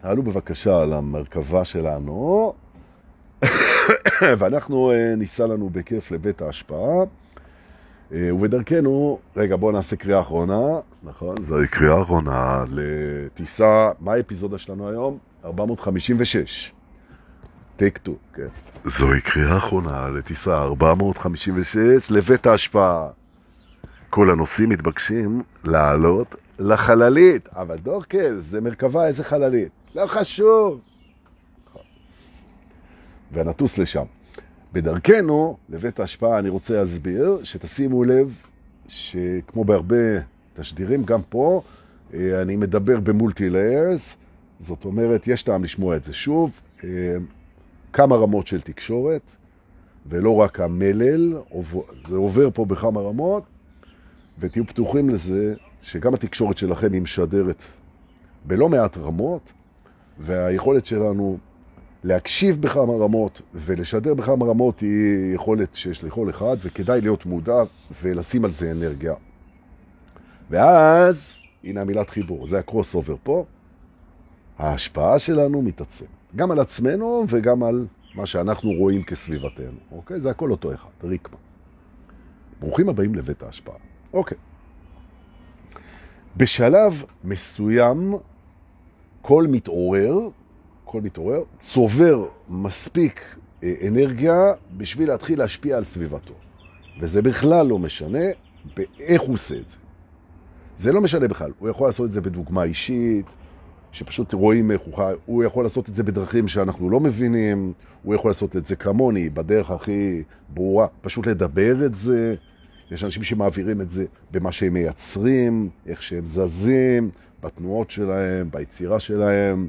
תעלו בבקשה על המרכבה שלנו, ואנחנו ניסע לנו בכיף לבית ההשפעה, ובדרכנו, רגע בואו נעשה קריאה אחרונה, נכון? זוהי קריאה אחרונה לטיסה, מה האפיזודה שלנו היום? 456. טייק טו, כן. זוהי קריאה אחרונה לטיסה 456 לבית ההשפעה. כל הנוסעים מתבקשים לעלות לחללית. אבל דורקס, זה מרכבה, איזה חללית? לא חשוב. ונטוס לשם. בדרכנו לבית ההשפעה אני רוצה להסביר שתשימו לב שכמו בהרבה תשדירים, גם פה אני מדבר במולטי ליירס, זאת אומרת, יש טעם לשמוע את זה שוב. כמה רמות של תקשורת, ולא רק המלל, זה עובר פה בכמה רמות, ותהיו פתוחים לזה שגם התקשורת שלכם היא משדרת בלא מעט רמות, והיכולת שלנו להקשיב בכמה רמות ולשדר בכמה רמות היא יכולת שיש לכל אחד, וכדאי להיות מודע ולשים על זה אנרגיה. ואז, הנה המילת חיבור, זה הקרוס אובר פה, ההשפעה שלנו מתעצם. גם על עצמנו וגם על מה שאנחנו רואים כסביבתנו, אוקיי? זה הכל אותו אחד, ריקמה. ברוכים הבאים לבית ההשפעה. אוקיי. בשלב מסוים, כל מתעורר, כל מתעורר, צובר מספיק אנרגיה בשביל להתחיל להשפיע על סביבתו. וזה בכלל לא משנה באיך הוא עושה את זה. זה לא משנה בכלל. הוא יכול לעשות את זה בדוגמה אישית, שפשוט רואים איך הוא חי, הוא יכול לעשות את זה בדרכים שאנחנו לא מבינים, הוא יכול לעשות את זה כמוני, בדרך הכי ברורה, פשוט לדבר את זה. יש אנשים שמעבירים את זה במה שהם מייצרים, איך שהם זזים, בתנועות שלהם, ביצירה שלהם.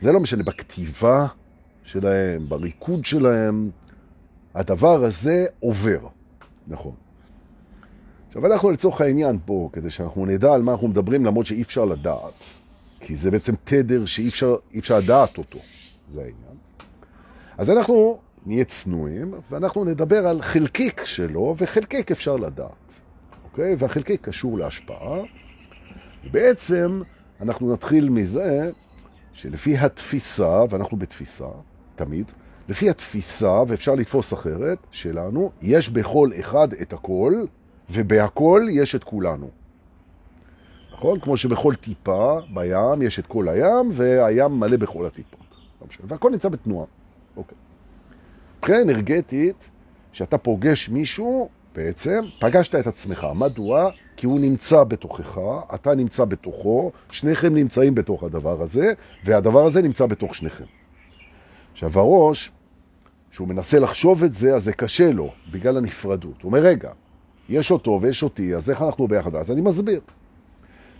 זה לא משנה, בכתיבה שלהם, בריקוד שלהם. הדבר הזה עובר, נכון. עכשיו אנחנו לצורך העניין פה, כדי שאנחנו נדע על מה אנחנו מדברים, למרות שאי אפשר לדעת. כי זה בעצם תדר שאי אפשר, אפשר לדעת אותו, זה העניין. אז אנחנו נהיה צנועים, ואנחנו נדבר על חלקיק שלו, וחלקיק אפשר לדעת, אוקיי? והחלקיק קשור להשפעה. בעצם אנחנו נתחיל מזה שלפי התפיסה, ואנחנו בתפיסה, תמיד, לפי התפיסה, ואפשר לתפוס אחרת, שלנו, יש בכל אחד את הכל, ובהכל יש את כולנו. נכון? כמו שבכל טיפה בים יש את כל הים, והים מלא בכל הטיפות. לא והכל נמצא בתנועה. אוקיי. מבחינה אנרגטית, שאתה פוגש מישהו, בעצם, פגשת את עצמך. מדוע? כי הוא נמצא בתוכך, אתה נמצא בתוכו, שניכם נמצאים בתוך הדבר הזה, והדבר הזה נמצא בתוך שניכם. עכשיו, הראש, שהוא מנסה לחשוב את זה, אז זה קשה לו, בגלל הנפרדות. הוא אומר, רגע, יש אותו ויש אותי, אז איך אנחנו ביחד? אז אני מסביר.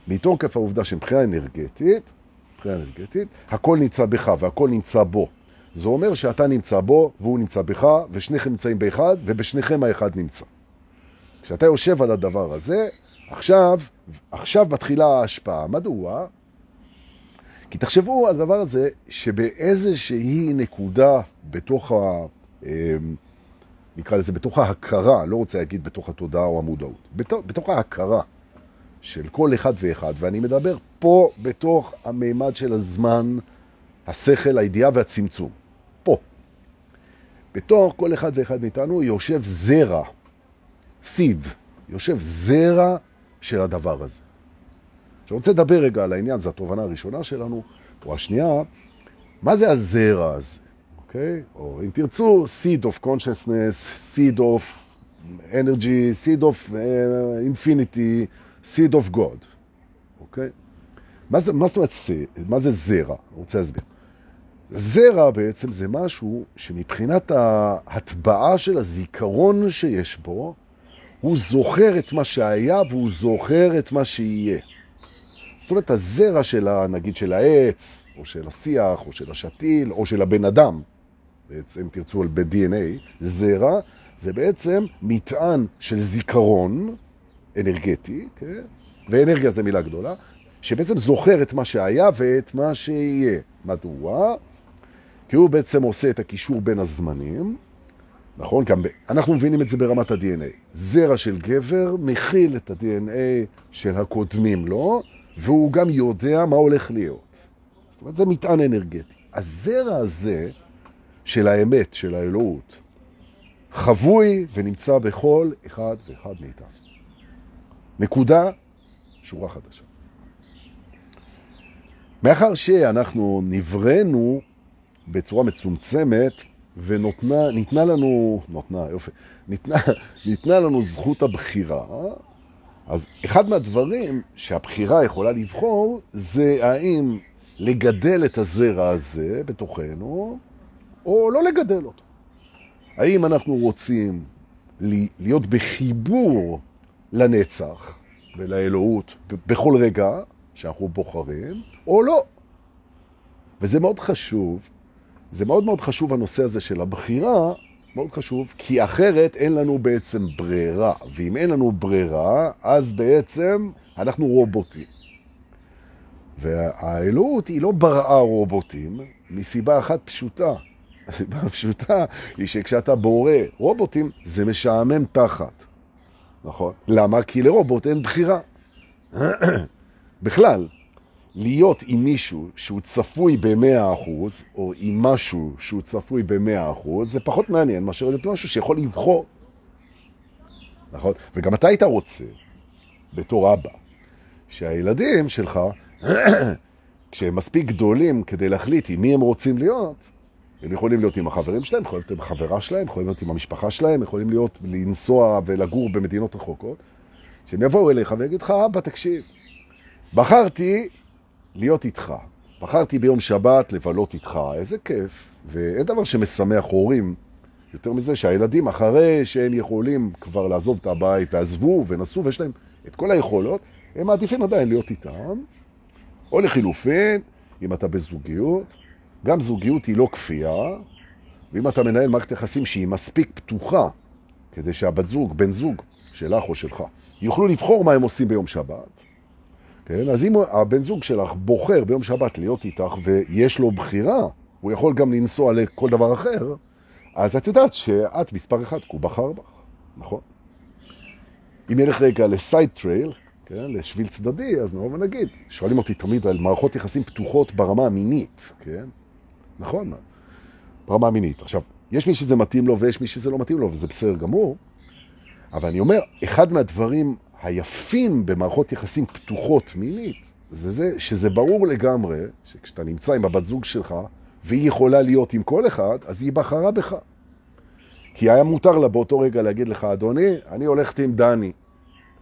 מתוקף העובדה שמבחינה אנרגטית, מבחינה אנרגטית, הכל נמצא בך והכל נמצא בו. זה אומר שאתה נמצא בו והוא נמצא בך, ושניכם נמצאים באחד, ובשניכם האחד נמצא. כשאתה יושב על הדבר הזה, עכשיו, עכשיו מתחילה ההשפעה. מדוע? כי תחשבו על הדבר הזה, שבאיזושהי נקודה בתוך ה... אמ, נקרא לזה, בתוך ההכרה, לא רוצה להגיד בתוך התודעה או המודעות, בתוך, בתוך ההכרה של כל אחד ואחד, ואני מדבר פה בתוך המימד של הזמן, השכל, הידיעה והצמצום. בתוך כל אחד ואחד מאיתנו יושב זרע, סיד, יושב זרע של הדבר הזה. עכשיו, רוצה לדבר רגע על העניין, זו התובנה הראשונה שלנו, או השנייה, מה זה הזרע הזה, אוקיי? או אם תרצו, seed of consciousness, seed of energy, seed of uh, infinity, seed of God, אוקיי? מה, זה, מה זאת אומרת, מה זה זרע? אני רוצה להסביר. זרע בעצם זה משהו שמבחינת ההטבעה של הזיכרון שיש בו, הוא זוכר את מה שהיה והוא זוכר את מה שיהיה. זאת אומרת, הזרע של, נגיד, של העץ, או של השיח, או של השתיל, או של הבן אדם, בעצם תרצו על ב-DNA, זרע, זה בעצם מטען של זיכרון, אנרגטי, כן? ואנרגיה זה מילה גדולה, שבעצם זוכר את מה שהיה ואת מה שיהיה. מדוע? כי הוא בעצם עושה את הקישור בין הזמנים, נכון? גם. אנחנו מבינים את זה ברמת ה-DNA. זרע של גבר מכיל את ה-DNA של הקודמים לו, והוא גם יודע מה הולך להיות. זאת אומרת, זה מטען אנרגטי. הזרע הזה של האמת, של האלוהות, חבוי ונמצא בכל אחד ואחד מאיתנו. נקודה, שורה חדשה. מאחר שאנחנו נבראנו בצורה מצומצמת וניתנה לנו, נותנה, יופי, ניתנה, ניתנה לנו זכות הבחירה, אז אחד מהדברים שהבחירה יכולה לבחור זה האם לגדל את הזרע הזה בתוכנו או לא לגדל אותו. האם אנחנו רוצים להיות בחיבור לנצח ולאלוהות בכל רגע שאנחנו בוחרים, או לא. וזה מאוד חשוב, זה מאוד מאוד חשוב הנושא הזה של הבחירה, מאוד חשוב, כי אחרת אין לנו בעצם ברירה. ואם אין לנו ברירה, אז בעצם אנחנו רובוטים. והאלוהות היא לא בראה רובוטים מסיבה אחת פשוטה. הסיבה הפשוטה היא שכשאתה בורא רובוטים, זה משעמם תחת. נכון? למה? כי לרובוט אין בחירה. בכלל, להיות עם מישהו שהוא צפוי ב-100% או עם משהו שהוא צפוי ב-100% זה פחות מעניין מאשר להיות משהו שיכול לבחור. נכון? וגם אתה היית רוצה, בתור אבא, שהילדים שלך, כשהם מספיק גדולים כדי להחליט עם מי הם רוצים להיות, הם יכולים להיות עם החברים שלהם, יכולים להיות עם החברה שלהם, יכולים להיות עם המשפחה שלהם, יכולים להיות, לנסוע ולגור במדינות רחוקות, שהם יבואו אליך ויגיד לך, אבא, תקשיב, בחרתי להיות איתך. בחרתי ביום שבת לבלות איתך, איזה כיף. ואין דבר שמשמח הורים יותר מזה שהילדים, אחרי שהם יכולים כבר לעזוב את הבית, ועזבו ונסעו, ויש להם את כל היכולות, הם מעדיפים עדיין להיות איתם. או לחילופין, אם אתה בזוגיות, גם זוגיות היא לא כפייה, ואם אתה מנהל מערכת יחסים שהיא מספיק פתוחה, כדי שהבת זוג, בן זוג, שלך או שלך, יוכלו לבחור מה הם עושים ביום שבת, כן? אז אם הבן זוג שלך בוחר ביום שבת להיות איתך ויש לו בחירה, הוא יכול גם לנסוע לכל דבר אחר, אז את יודעת שאת מספר אחד, כי הוא בחר בך, נכון? אם ילך רגע ל side trail, כן, לשביל צדדי, אז נאמר ונגיד, שואלים אותי תמיד על מערכות יחסים פתוחות ברמה המינית, כן? נכון, ברמה המינית. עכשיו, יש מי שזה מתאים לו ויש מי שזה לא מתאים לו, וזה בסדר גמור, אבל אני אומר, אחד מהדברים היפים במערכות יחסים פתוחות מינית, זה זה שזה ברור לגמרי שכשאתה נמצא עם הבת זוג שלך, והיא יכולה להיות עם כל אחד, אז היא בחרה בך. כי היה מותר לה באותו רגע להגיד לך, אדוני, אני הולכת עם דני.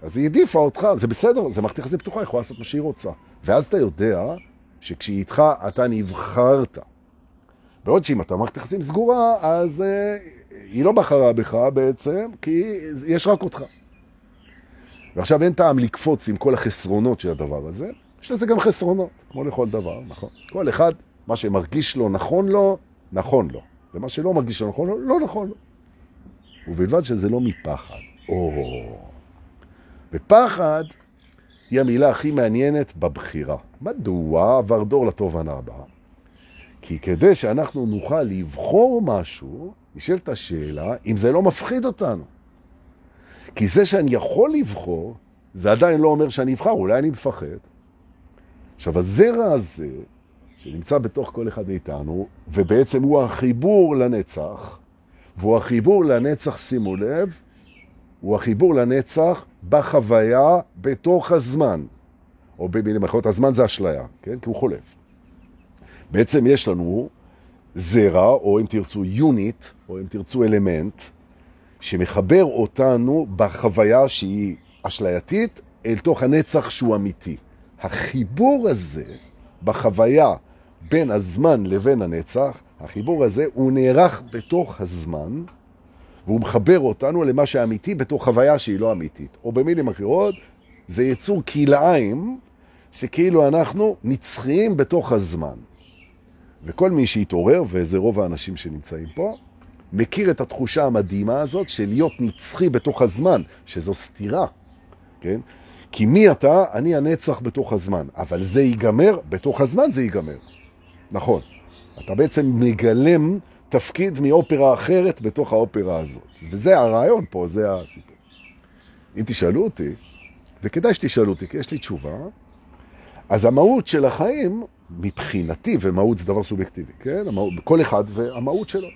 אז היא עדיפה אותך, זה בסדר, זה מערכת יחסים פתוחה, היא יכולה לעשות מה שהיא רוצה. ואז אתה יודע שכשהיא איתך, אתה נבחרת. בעוד שאם אתה מערכת יחסים סגורה, אז uh, היא לא בחרה בך בעצם, כי יש רק אותך. ועכשיו אין טעם לקפוץ עם כל החסרונות של הדבר הזה, יש לזה גם חסרונות, כמו לכל דבר, נכון? כל אחד, מה שמרגיש לו נכון לו, נכון לו. ומה שלא מרגיש לו נכון לו, לא נכון לו. ובלבד שזה לא מפחד. או... ופחד היא המילה הכי מעניינת בבחירה. מדוע עבר דור לתובנה הבאה? כי כדי שאנחנו נוכל לבחור משהו, נשאלת השאלה אם זה לא מפחיד אותנו. כי זה שאני יכול לבחור, זה עדיין לא אומר שאני אבחר, אולי אני מפחד. עכשיו, הזרע הזה, שנמצא בתוך כל אחד מאיתנו, ובעצם הוא החיבור לנצח, והוא החיבור לנצח, שימו לב, הוא החיבור לנצח בחוויה בתוך הזמן. או במילים אחרות, הזמן זה אשליה, כן? כי הוא חולף. בעצם יש לנו זרע, או אם תרצו יוניט, או אם תרצו אלמנט, שמחבר אותנו בחוויה שהיא אשלייתית אל תוך הנצח שהוא אמיתי. החיבור הזה בחוויה בין הזמן לבין הנצח, החיבור הזה הוא נערך בתוך הזמן, והוא מחבר אותנו למה שאמיתי בתוך חוויה שהיא לא אמיתית. או במילים אחרות, זה יצור כלאיים, שכאילו אנחנו נצחיים בתוך הזמן. וכל מי שהתעורר, וזה רוב האנשים שנמצאים פה, מכיר את התחושה המדהימה הזאת של להיות נצחי בתוך הזמן, שזו סתירה, כן? כי מי אתה? אני הנצח בתוך הזמן. אבל זה ייגמר, בתוך הזמן זה ייגמר. נכון. אתה בעצם מגלם תפקיד מאופרה אחרת בתוך האופרה הזאת. וזה הרעיון פה, זה הסיפור. אם תשאלו אותי, וכדאי שתשאלו אותי, כי יש לי תשובה, אז המהות של החיים מבחינתי, ומהות זה דבר סובייקטיבי, כן? כל אחד והמהות שלו.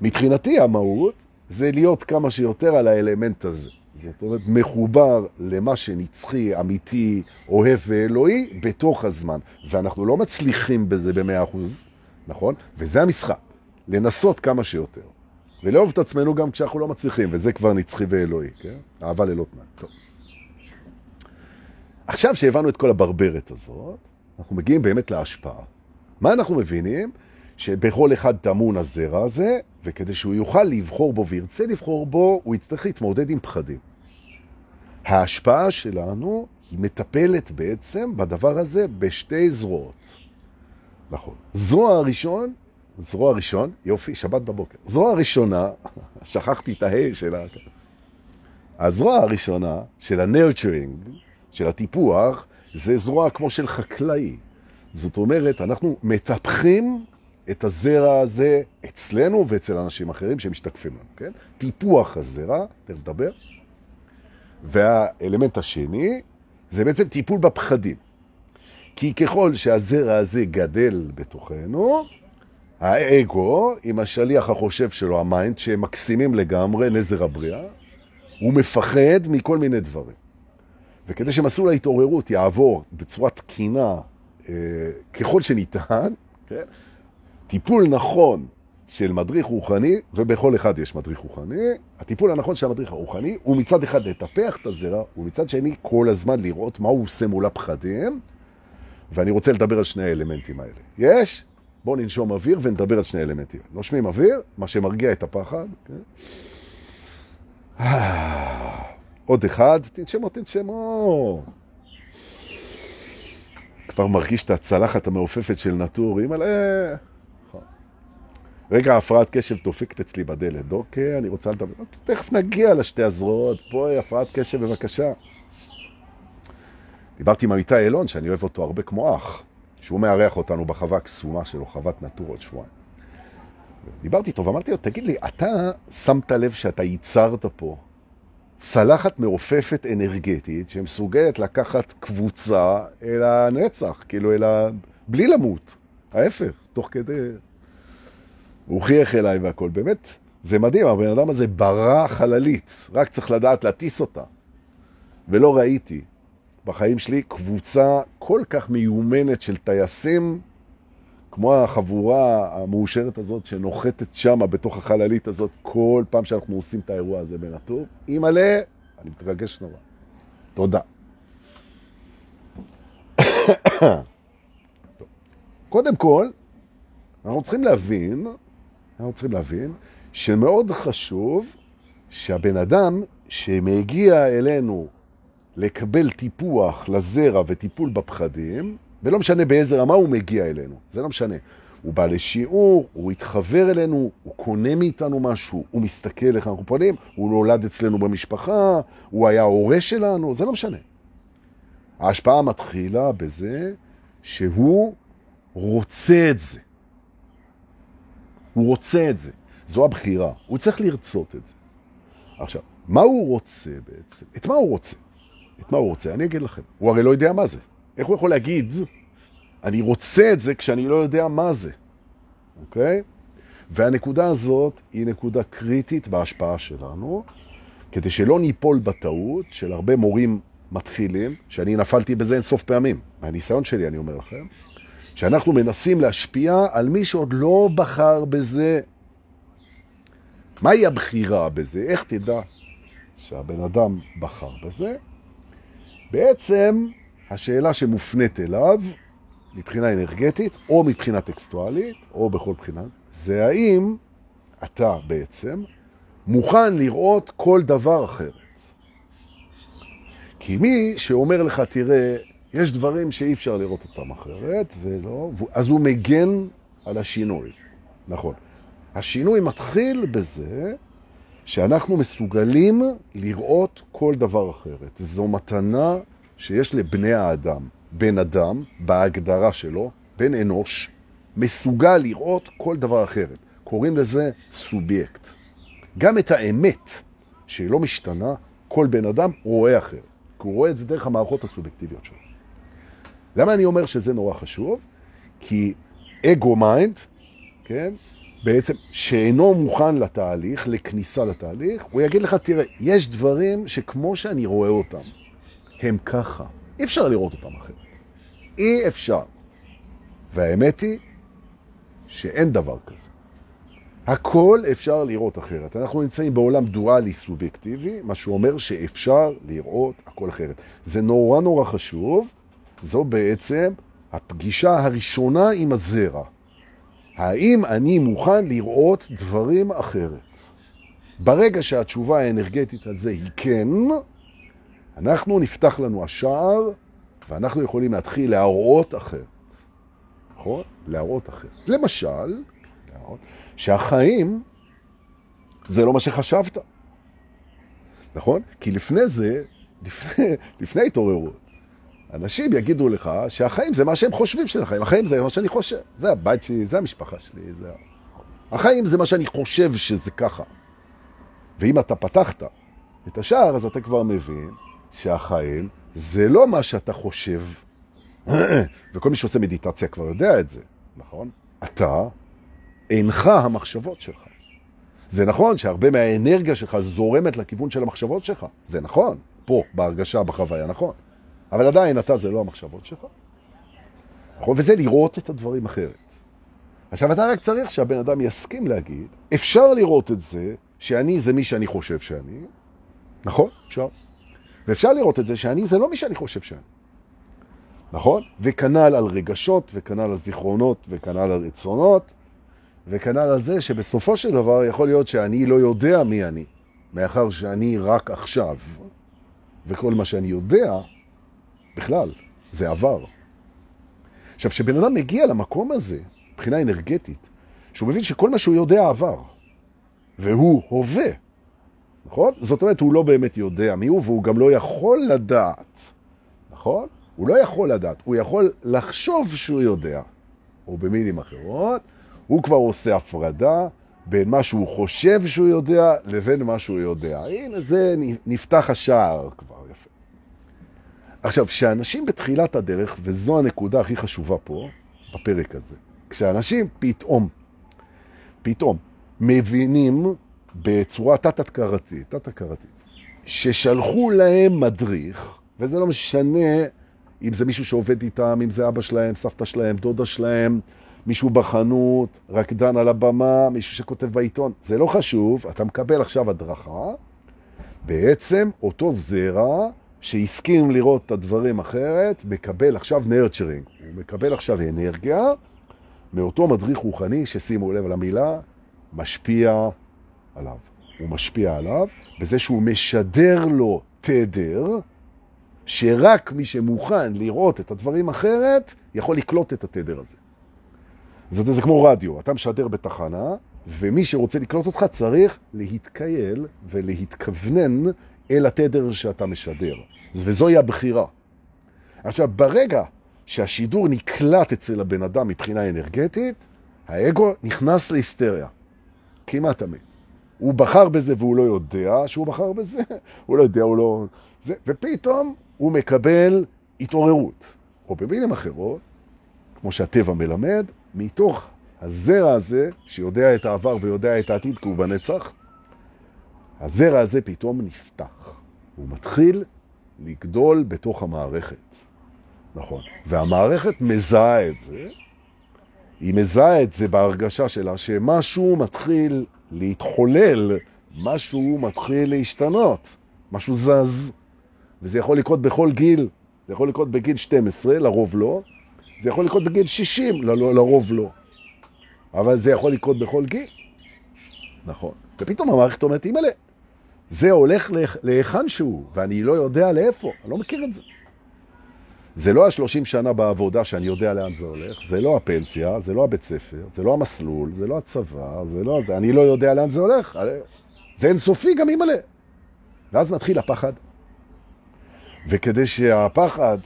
מבחינתי המהות זה להיות כמה שיותר על האלמנט הזה. זאת אומרת, מחובר למה שנצחי, אמיתי, אוהב ואלוהי בתוך הזמן. ואנחנו לא מצליחים בזה במאה אחוז, נכון? וזה המשחק, לנסות כמה שיותר. ולאהוב את עצמנו גם כשאנחנו לא מצליחים, וזה כבר נצחי ואלוהי, כן? אהבה ללא תנאי. טוב. עכשיו שהבנו את כל הברברת הזאת, אנחנו מגיעים באמת להשפעה. מה אנחנו מבינים? שבכל אחד טמון הזרע הזה, וכדי שהוא יוכל לבחור בו וירצה לבחור בו, הוא יצטרך להתמודד עם פחדים. ההשפעה שלנו היא מטפלת בעצם בדבר הזה בשתי זרועות. נכון. זרוע הראשון, זרוע הראשון, יופי, שבת בבוקר. זרוע הראשונה, שכחתי את ההי של ה... הזרוע הראשונה של הנרצ'רינג, של הטיפוח, זה זרוע כמו של חקלאי. זאת אומרת, אנחנו מטפחים את הזרע הזה אצלנו ואצל אנשים אחרים שמשתקפים לנו, כן? טיפוח הזרע, תכף נדבר. והאלמנט השני זה בעצם טיפול בפחדים. כי ככל שהזרע הזה גדל בתוכנו, האגו, עם השליח החושב שלו, ה mind, שהם מקסימים לגמרי, נזר הבריאה, הוא מפחד מכל מיני דברים. וכדי שמסלול ההתעוררות יעבור בצורה תקינה אה, ככל שניתן, כן? טיפול נכון של מדריך רוחני, ובכל אחד יש מדריך רוחני, הטיפול הנכון של המדריך הרוחני הוא מצד אחד לטפח את הזרע, ומצד שני כל הזמן לראות מה הוא עושה מול הפחדים, ואני רוצה לדבר על שני האלמנטים האלה. יש? בואו ננשום אוויר ונדבר על שני אלמנטים. נושמים אוויר, מה שמרגיע את הפחד. כן? עוד אחד, תנשמו, תנשמו. כבר מרגיש את הצלחת המעופפת של נטור, אימא'לה. רגע, הפרעת קשב דופקת אצלי בדלת. אוקיי, אני רוצה לדבר. תכף נגיע לשתי הזרועות. פה הפרעת קשב, בבקשה. דיברתי עם עמיתי אילון, שאני אוהב אותו הרבה כמו אח, שהוא מארח אותנו בחווה הקסומה שלו, חוות נטור עוד שבועיים. דיברתי איתו ואמרתי לו, תגיד לי, אתה שמת לב שאתה ייצרת פה צלחת מעופפת אנרגטית שמסוגלת לקחת קבוצה אל הנצח, כאילו אל ה... בלי למות, ההפך, תוך כדי... הוא חייך אליי והכל, באמת, זה מדהים, הבן אדם הזה ברא חללית, רק צריך לדעת להטיס אותה. ולא ראיתי בחיים שלי קבוצה כל כך מיומנת של טייסים, כמו החבורה המאושרת הזאת שנוחתת שם בתוך החללית הזאת כל פעם שאנחנו עושים את האירוע הזה הטוב. אימא'לה, אני מתרגש נורא. תודה. קודם כל, אנחנו צריכים להבין אנחנו צריכים להבין שמאוד חשוב שהבן אדם שמגיע אלינו לקבל טיפוח לזרע וטיפול בפחדים, ולא משנה באיזה רמה הוא מגיע אלינו, זה לא משנה. הוא בא לשיעור, הוא התחבר אלינו, הוא קונה מאיתנו משהו, הוא מסתכל איך אנחנו פונים, הוא נולד אצלנו במשפחה, הוא היה הורה שלנו, זה לא משנה. ההשפעה מתחילה בזה שהוא רוצה את זה. הוא רוצה את זה. זו הבחירה. הוא צריך לרצות את זה. עכשיו, מה הוא רוצה בעצם? את מה הוא רוצה? את מה הוא רוצה? אני אגיד לכם. הוא הרי לא יודע מה זה. איך הוא יכול להגיד, אני רוצה את זה כשאני לא יודע מה זה, אוקיי? והנקודה הזאת היא נקודה קריטית בהשפעה שלנו, כדי שלא ניפול בטעות של הרבה מורים מתחילים, שאני נפלתי בזה אין סוף פעמים. מהניסיון שלי אני אומר לכם, שאנחנו מנסים להשפיע על מי שעוד לא בחר בזה. מהי הבחירה בזה? איך תדע שהבן אדם בחר בזה? בעצם השאלה שמופנית אליו, מבחינה אנרגטית, או מבחינה טקסטואלית, או בכל בחינה, זה האם אתה בעצם מוכן לראות כל דבר אחרת. כי מי שאומר לך, תראה, יש דברים שאי אפשר לראות אותם אחרת, ולא, אז הוא מגן על השינוי. נכון. השינוי מתחיל בזה שאנחנו מסוגלים לראות כל דבר אחרת. זו מתנה שיש לבני האדם. בן אדם, בהגדרה שלו, בן אנוש, מסוגל לראות כל דבר אחרת. קוראים לזה סובייקט. גם את האמת, שהיא לא משתנה, כל בן אדם רואה אחרת. כי הוא רואה את זה דרך המערכות הסובייקטיביות שלו. למה אני אומר שזה נורא חשוב? כי אגו mind, כן, בעצם שאינו מוכן לתהליך, לכניסה לתהליך, הוא יגיד לך, תראה, יש דברים שכמו שאני רואה אותם, הם ככה. אי אפשר לראות אותם אחרת. אי אפשר. והאמת היא שאין דבר כזה. הכל אפשר לראות אחרת. אנחנו נמצאים בעולם דואלי סובייקטיבי, מה שאומר שאפשר לראות הכל אחרת. זה נורא נורא חשוב, זו בעצם הפגישה הראשונה עם הזרע. האם אני מוכן לראות דברים אחרת? ברגע שהתשובה האנרגטית על זה היא כן, אנחנו נפתח לנו השער ואנחנו יכולים להתחיל להראות אחרת. נכון? להראות אחרת. למשל, להראות שהחיים זה לא מה שחשבת. נכון? כי לפני זה, לפני, לפני התעוררות, אנשים יגידו לך שהחיים זה מה שהם חושבים שזה חיים. החיים זה מה שאני חושב. זה הבית שלי, זה המשפחה שלי. זה... החיים זה מה שאני חושב שזה ככה. ואם אתה פתחת את השער, אז אתה כבר מבין שהחיים זה לא מה שאתה חושב. וכל מי שעושה מדיטציה כבר יודע את זה, נכון? אתה אינך המחשבות שלך. זה נכון שהרבה מהאנרגיה שלך זורמת לכיוון של המחשבות שלך. זה נכון, פה, בהרגשה, בחוויה, נכון. אבל עדיין אתה זה לא המחשבות שלך. נכון? וזה לראות את הדברים אחרת. עכשיו, אתה רק צריך שהבן אדם יסכים להגיד, אפשר לראות את זה שאני זה מי שאני חושב שאני, נכון? אפשר. ואפשר לראות את זה שאני זה לא מי שאני חושב שאני. נכון? וכנל על רגשות, וכנל על זיכרונות, וכנל על רצונות, וכנל על זה שבסופו של דבר יכול להיות שאני לא יודע מי אני, מאחר שאני רק עכשיו, וכל מה שאני יודע בכלל, זה עבר. עכשיו, כשבן אדם מגיע למקום הזה, מבחינה אנרגטית, שהוא מבין שכל מה שהוא יודע עבר, והוא הווה, נכון? זאת אומרת, הוא לא באמת יודע מי הוא, והוא גם לא יכול לדעת, נכון? הוא לא יכול לדעת, הוא יכול לחשוב שהוא יודע, או במילים אחרות, הוא כבר עושה הפרדה בין מה שהוא חושב שהוא יודע לבין מה שהוא יודע. הנה, זה נפתח השער כבר. עכשיו, כשאנשים בתחילת הדרך, וזו הנקודה הכי חשובה פה, בפרק הזה, כשאנשים פתאום, פתאום, מבינים בצורה תת-הכרתית, תת-הכרתית, ששלחו להם מדריך, וזה לא משנה אם זה מישהו שעובד איתם, אם זה אבא שלהם, סבתא שלהם, דודה שלהם, מישהו בחנות, רקדן על הבמה, מישהו שכותב בעיתון, זה לא חשוב, אתה מקבל עכשיו הדרכה, בעצם אותו זרע שהסכים לראות את הדברים אחרת, מקבל עכשיו נרצ'רינג, הוא מקבל עכשיו אנרגיה מאותו מדריך רוחני, ששימו לב על המילה, משפיע עליו. הוא משפיע עליו בזה שהוא משדר לו תדר, שרק מי שמוכן לראות את הדברים אחרת, יכול לקלוט את התדר הזה. זה, זה כמו רדיו, אתה משדר בתחנה, ומי שרוצה לקלוט אותך צריך להתקייל ולהתכוונן אל התדר שאתה משדר. וזוהי הבחירה. עכשיו, ברגע שהשידור נקלט אצל הבן אדם מבחינה אנרגטית, האגו נכנס להיסטריה. כמעט תמיד. הוא בחר בזה והוא לא יודע שהוא בחר בזה, הוא לא יודע, הוא לא... זה, ופתאום הוא מקבל התעוררות. או במילים אחרות, כמו שהטבע מלמד, מתוך הזרע הזה, שיודע את העבר ויודע את העתיד כי הוא בנצח, הזרע הזה פתאום נפתח. הוא מתחיל לגדול בתוך המערכת. נכון. והמערכת מזהה את זה, היא מזהה את זה בהרגשה שלה שמשהו מתחיל להתחולל, משהו מתחיל להשתנות, משהו זז, וזה יכול לקרות בכל גיל. זה יכול לקרות בגיל 12, לרוב לא, זה יכול לקרות בגיל 60, לרוב לא. אבל זה יכול לקרות בכל גיל. נכון. ופתאום המערכת אומרת, אימא'לה, זה הולך להיכן שהוא, ואני לא יודע לאיפה, אני לא מכיר את זה. זה לא השלושים שנה בעבודה שאני יודע לאן זה הולך, זה לא הפנסיה, זה לא הבית ספר, זה לא המסלול, זה לא הצבא, זה לא זה, אני לא יודע לאן זה הולך. זה אינסופי גם אימא'לה. ואז מתחיל הפחד. וכדי שהפחד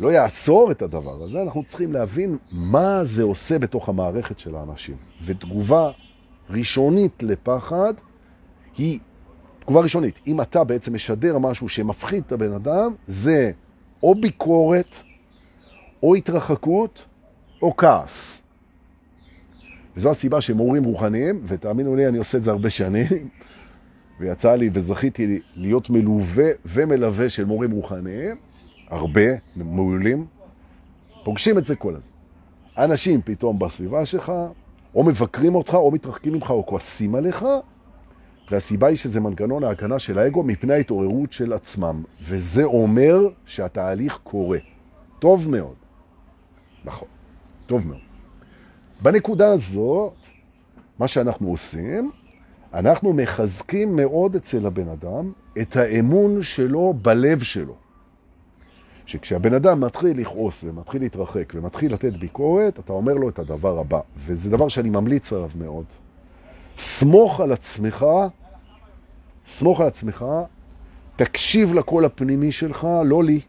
לא יעצור את הדבר הזה, אנחנו צריכים להבין מה זה עושה בתוך המערכת של האנשים. ותגובה ראשונית לפחד היא תגובה ראשונית. אם אתה בעצם משדר משהו שמפחיד את הבן אדם, זה או ביקורת, או התרחקות או כעס. וזו הסיבה שמורים רוחניים, ותאמינו לי, אני עושה את זה הרבה שנים, ויצא לי וזכיתי להיות מלווה ומלווה של מורים רוחניים, הרבה, מעולים, פוגשים את זה כל הזמן. אנשים פתאום בסביבה שלך, או מבקרים אותך, או מתרחקים ממך, או כועסים עליך, והסיבה היא שזה מנגנון ההגנה של האגו מפני ההתעוררות של עצמם, וזה אומר שהתהליך קורה. טוב מאוד. נכון, טוב מאוד. בנקודה הזאת, מה שאנחנו עושים, אנחנו מחזקים מאוד אצל הבן אדם את האמון שלו בלב שלו. שכשהבן אדם מתחיל לכעוס ומתחיל להתרחק ומתחיל לתת ביקורת, אתה אומר לו את הדבר הבא, וזה דבר שאני ממליץ עליו מאוד. סמוך על עצמך, סמוך על עצמך, תקשיב לקול הפנימי שלך, לא לי.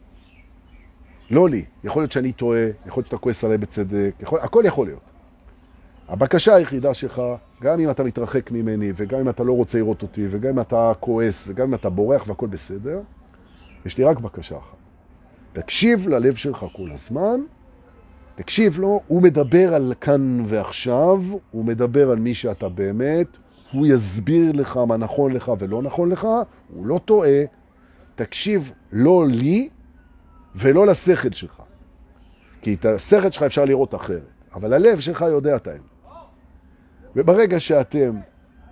לא לי. יכול להיות שאני טועה, יכול להיות שאתה כועס עליי בצדק, יכול, הכל יכול להיות. הבקשה היחידה שלך, גם אם אתה מתרחק ממני, וגם אם אתה לא רוצה לראות אותי, וגם אם אתה כועס, וגם אם אתה בורח והכל בסדר, יש לי רק בקשה אחת. תקשיב ללב שלך כל הזמן, תקשיב לו, הוא מדבר על כאן ועכשיו, הוא מדבר על מי שאתה באמת, הוא יסביר לך מה נכון לך ולא נכון לך, הוא לא טועה, תקשיב לא לי ולא לשכל שלך. כי את השכל שלך אפשר לראות אחרת, אבל הלב שלך יודע את האמת. וברגע שאתם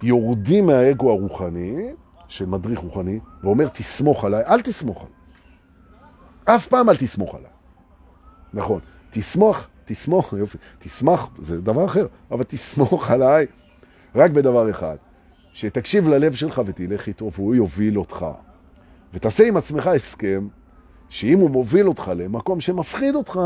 יורדים מהאגו הרוחני, של מדריך רוחני, ואומר תסמוך עליי, אל תסמוך עליי. אף פעם אל תסמוך עליי. נכון, תסמוך, תסמוך, יופי, תסמך, זה דבר אחר, אבל תסמוך עליי רק בדבר אחד, שתקשיב ללב שלך ותלך איתו והוא יוביל אותך. ותעשה עם עצמך הסכם, שאם הוא מוביל אותך למקום שמפחיד אותך,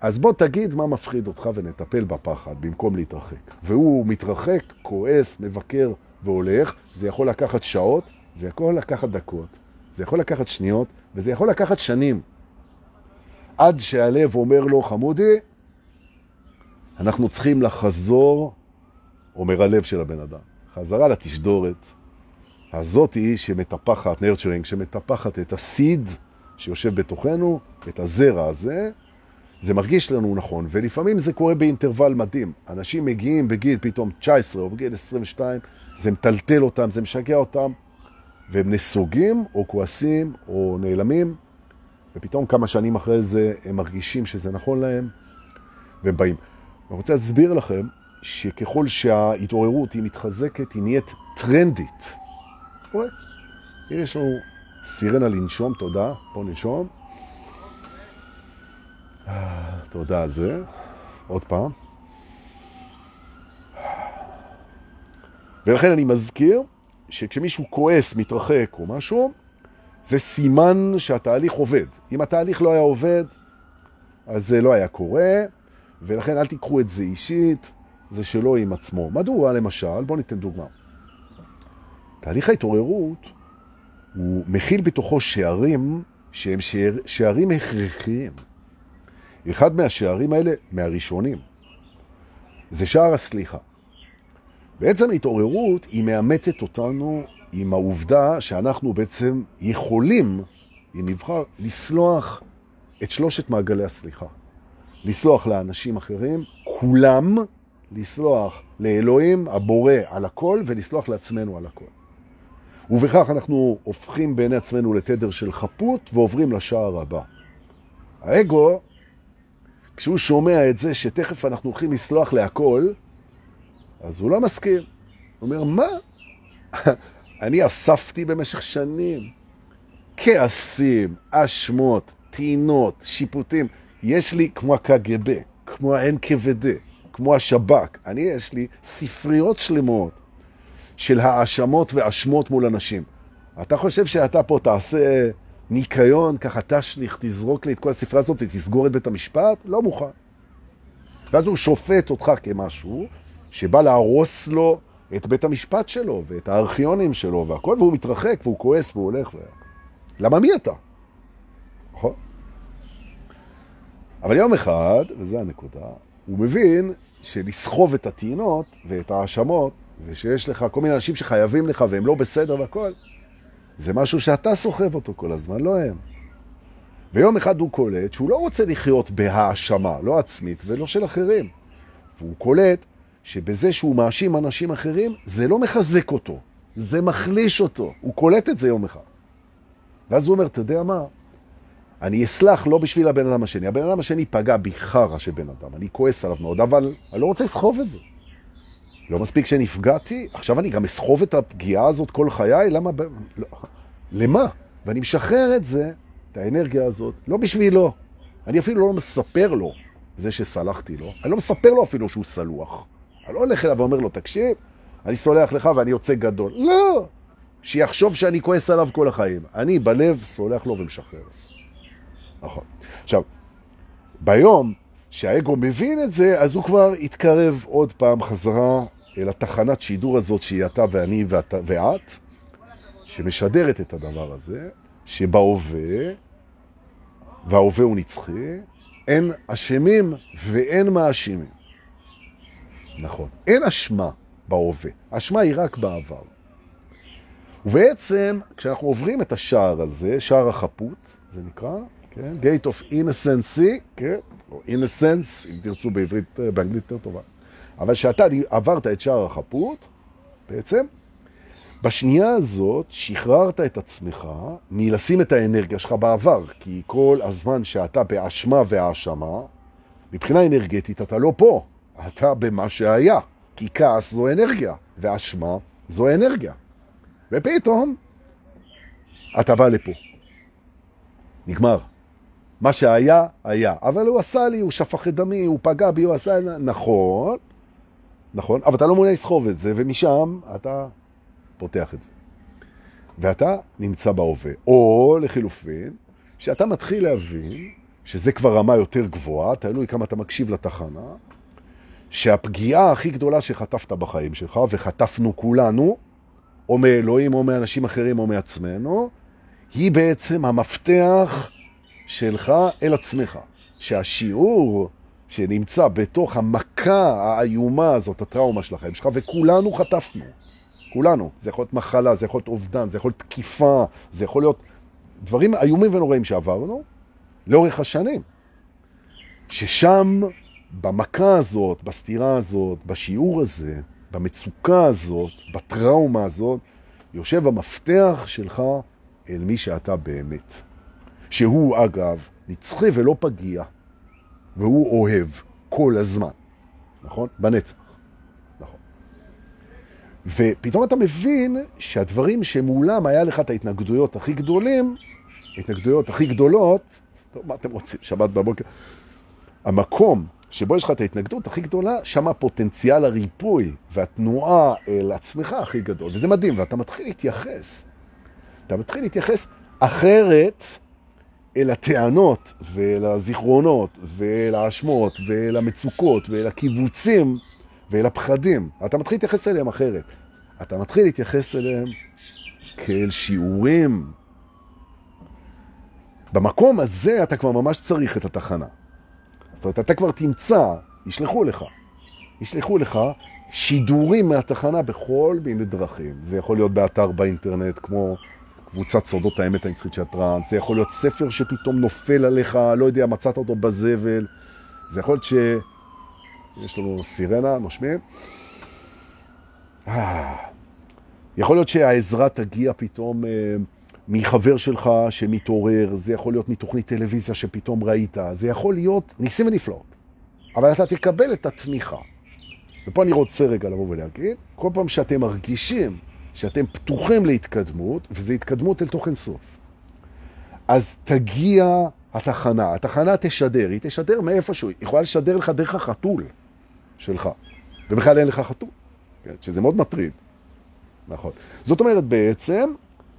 אז בוא תגיד מה מפחיד אותך ונטפל בפחד במקום להתרחק. והוא מתרחק, כועס, מבקר והולך, זה יכול לקחת שעות, זה יכול לקחת דקות, זה יכול לקחת שניות, וזה יכול לקחת שנים. עד שהלב אומר לו, חמודי, אנחנו צריכים לחזור, אומר הלב של הבן אדם, חזרה לתשדורת הזאת היא שמטפחת, נרצ'רינג, שמטפחת את הסיד שיושב בתוכנו, את הזרע הזה, זה מרגיש לנו נכון, ולפעמים זה קורה באינטרוול מדהים. אנשים מגיעים בגיל פתאום 19 או בגיל 22, זה מטלטל אותם, זה משגע אותם, והם נסוגים או כועסים או נעלמים, ופתאום כמה שנים אחרי זה הם מרגישים שזה נכון להם, והם באים. אני רוצה להסביר לכם שככל שההתעוררות היא מתחזקת, היא נהיית טרנדית. רואה? יש לנו סירנה לנשום, תודה, בוא נשום. תודה על זה. עוד פעם. ולכן אני מזכיר שכשמישהו כועס, מתרחק או משהו, זה סימן שהתהליך עובד. אם התהליך לא היה עובד, אז זה לא היה קורה, ולכן אל תיקחו את זה אישית, זה שלא עם עצמו. מדוע, למשל, בואו ניתן דוגמה. תהליך ההתעוררות הוא מכיל בתוכו שערים שהם שער, שערים הכרחיים. אחד מהשערים האלה, מהראשונים, זה שער הסליחה. בעצם ההתעוררות היא מאמתת אותנו עם העובדה שאנחנו בעצם יכולים, אם נבחר, לסלוח את שלושת מעגלי הסליחה. לסלוח לאנשים אחרים, כולם, לסלוח לאלוהים, הבורא, על הכל, ולסלוח לעצמנו על הכל. ובכך אנחנו הופכים בעיני עצמנו לתדר של חפות ועוברים לשער הבא. האגו, כשהוא שומע את זה שתכף אנחנו הולכים לסלוח להכל, אז הוא לא מסכים. הוא אומר, מה? אני אספתי במשך שנים כעסים, אשמות, טינות, שיפוטים. יש לי כמו הקג"ב, כמו ה-NKVD, כמו השב"כ. אני, יש לי ספריות שלמות של האשמות ואשמות מול אנשים. אתה חושב שאתה פה תעשה ניקיון, ככה תשליך, תזרוק לי את כל הספרה הזאת ותסגור את בית המשפט? לא מוכן. ואז הוא שופט אותך כמשהו, שבא להרוס לו את בית המשפט שלו, ואת הארכיונים שלו, והכל, והוא מתרחק, והוא כועס, והוא הולך. ו... למה מי אתה? נכון? אבל יום אחד, וזו הנקודה, הוא מבין שלסחוב את הטעינות ואת האשמות, ושיש לך כל מיני אנשים שחייבים לך והם לא בסדר והכל, זה משהו שאתה סוחב אותו כל הזמן, לא הם. ויום אחד הוא קולט שהוא לא רוצה לחיות בהאשמה, לא עצמית ולא של אחרים. והוא קולט שבזה שהוא מאשים אנשים אחרים, זה לא מחזק אותו, זה מחליש אותו. הוא קולט את זה יום אחד. ואז הוא אומר, אתה יודע מה? אני אסלח לא בשביל הבן אדם השני. הבן אדם השני פגע בי חרא של בן אדם, אני כועס עליו מאוד, אבל אני לא רוצה לסחוב את זה. לא מספיק שנפגעתי, עכשיו אני גם אסחוב את הפגיעה הזאת כל חיי? למה? לא. למה? ואני משחרר את זה, את האנרגיה הזאת, לא בשבילו. אני אפילו לא מספר לו, זה שסלחתי לו, אני לא מספר לו אפילו שהוא סלוח. אני לא הולך אליו ואומר לו, תקשיב, אני סולח לך ואני יוצא גדול. לא! שיחשוב שאני כועס עליו כל החיים. אני בלב סולח לו ומשחרר. נכון. עכשיו, ביום שהאגו מבין את זה, אז הוא כבר התקרב עוד פעם חזרה אל התחנת שידור הזאת שהיא אתה ואני ואת, ואת שמשדרת את הדבר הזה, שבהווה, וההווה הוא נצחי, אין אשמים ואין מאשימים. נכון. אין אשמה בהווה. אשמה היא רק בעבר. ובעצם, כשאנחנו עוברים את השער הזה, שער החפות, זה נקרא, כן? Gate of Innocence, כן? או Innocence, אם תרצו בעברית, באנגלית יותר טובה. אבל כשאתה עברת את שער החפות, בעצם, בשנייה הזאת שחררת את עצמך מלשים את האנרגיה שלך בעבר, כי כל הזמן שאתה באשמה והאשמה, מבחינה אנרגטית אתה לא פה, אתה במה שהיה, כי כעס זו אנרגיה, ואשמה זו אנרגיה. ופתאום אתה בא לפה. נגמר. מה שהיה, היה. אבל הוא עשה לי, הוא שפך את דמי, הוא פגע בי, הוא עשה... נכון, נכון, אבל אתה לא מעוניין לסחוב את זה, ומשם אתה פותח את זה. ואתה נמצא בהווה. או לחילופין, שאתה מתחיל להבין, שזה כבר רמה יותר גבוהה, תלוי כמה אתה מקשיב לתחנה, שהפגיעה הכי גדולה שחטפת בחיים שלך, וחטפנו כולנו, או מאלוהים, או מאנשים אחרים, או מעצמנו, היא בעצם המפתח שלך אל עצמך. שהשיעור שנמצא בתוך המכה האיומה הזאת, הטראומה של החיים שלך, וכולנו חטפנו. כולנו. זה יכול להיות מחלה, זה יכול להיות אובדן, זה יכול להיות תקיפה, זה יכול להיות דברים איומים ונוראים שעברנו לאורך השנים. ששם, במכה הזאת, בסתירה הזאת, בשיעור הזה, במצוקה הזאת, בטראומה הזאת, יושב המפתח שלך אל מי שאתה באמת. שהוא, אגב, נצחי ולא פגיע, והוא אוהב כל הזמן, נכון? בנצח. נכון. ופתאום אתה מבין שהדברים שמולם היה לך את ההתנגדויות הכי גדולים, ההתנגדויות הכי גדולות, טוב, מה אתם רוצים? שבת בבוקר. המקום שבו יש לך את ההתנגדות הכי גדולה, שם הפוטנציאל הריפוי והתנועה אל עצמך הכי גדול. וזה מדהים, ואתה מתחיל להתייחס. אתה מתחיל להתייחס אחרת אל הטענות ואל הזיכרונות ואל האשמות ואל המצוקות ואל הקיבוצים ואל הפחדים. אתה מתחיל להתייחס אליהם אחרת. אתה מתחיל להתייחס אליהם כאל שיעורים. במקום הזה אתה כבר ממש צריך את התחנה. זאת אומרת, אתה כבר תמצא, ישלחו לך, ישלחו לך שידורים מהתחנה בכל מיני דרכים. זה יכול להיות באתר באינטרנט, כמו קבוצת סודות האמת הנצחית של הטרנס, זה יכול להיות ספר שפתאום נופל עליך, לא יודע, מצאת אותו בזבל, זה יכול להיות ש... יש לנו סירנה, נושמים. אה, יכול להיות שהעזרה תגיע פתאום אה, מחבר שלך שמתעורר, זה יכול להיות מתוכנית טלוויזיה שפתאום ראית, זה יכול להיות ניסים ונפלאות. אבל אתה תקבל את התמיכה. ופה אני רוצה רגע לבוא ולהגיד, כל פעם שאתם מרגישים שאתם פתוחים להתקדמות, וזו התקדמות אל תוכן סוף. אז תגיע התחנה, התחנה תשדר, היא תשדר מאיפשהו, היא יכולה לשדר לך דרך החתול שלך, ובכלל אין לך חתול, כן? שזה מאוד מטריד. נכון. זאת אומרת, בעצם,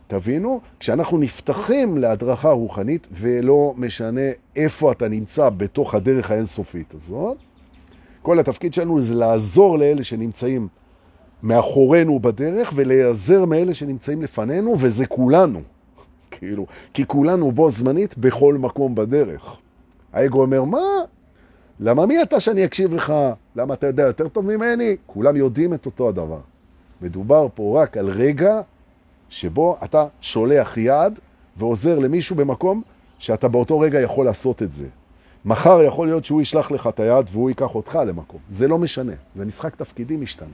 תבינו, כשאנחנו נפתחים להדרכה רוחנית, ולא משנה איפה אתה נמצא בתוך הדרך האינסופית הזאת, כל התפקיד שלנו זה לעזור לאלה שנמצאים מאחורינו בדרך ולהיעזר מאלה שנמצאים לפנינו, וזה כולנו. כאילו, כי כולנו בו זמנית בכל מקום בדרך. האגו אומר, מה? למה מי אתה שאני אקשיב לך? למה אתה יודע יותר טוב ממני? כולם יודעים את אותו הדבר. מדובר פה רק על רגע שבו אתה שולח יד ועוזר למישהו במקום שאתה באותו רגע יכול לעשות את זה. מחר יכול להיות שהוא ישלח לך את היד והוא ייקח אותך למקום. זה לא משנה, זה משחק תפקידים משתנה.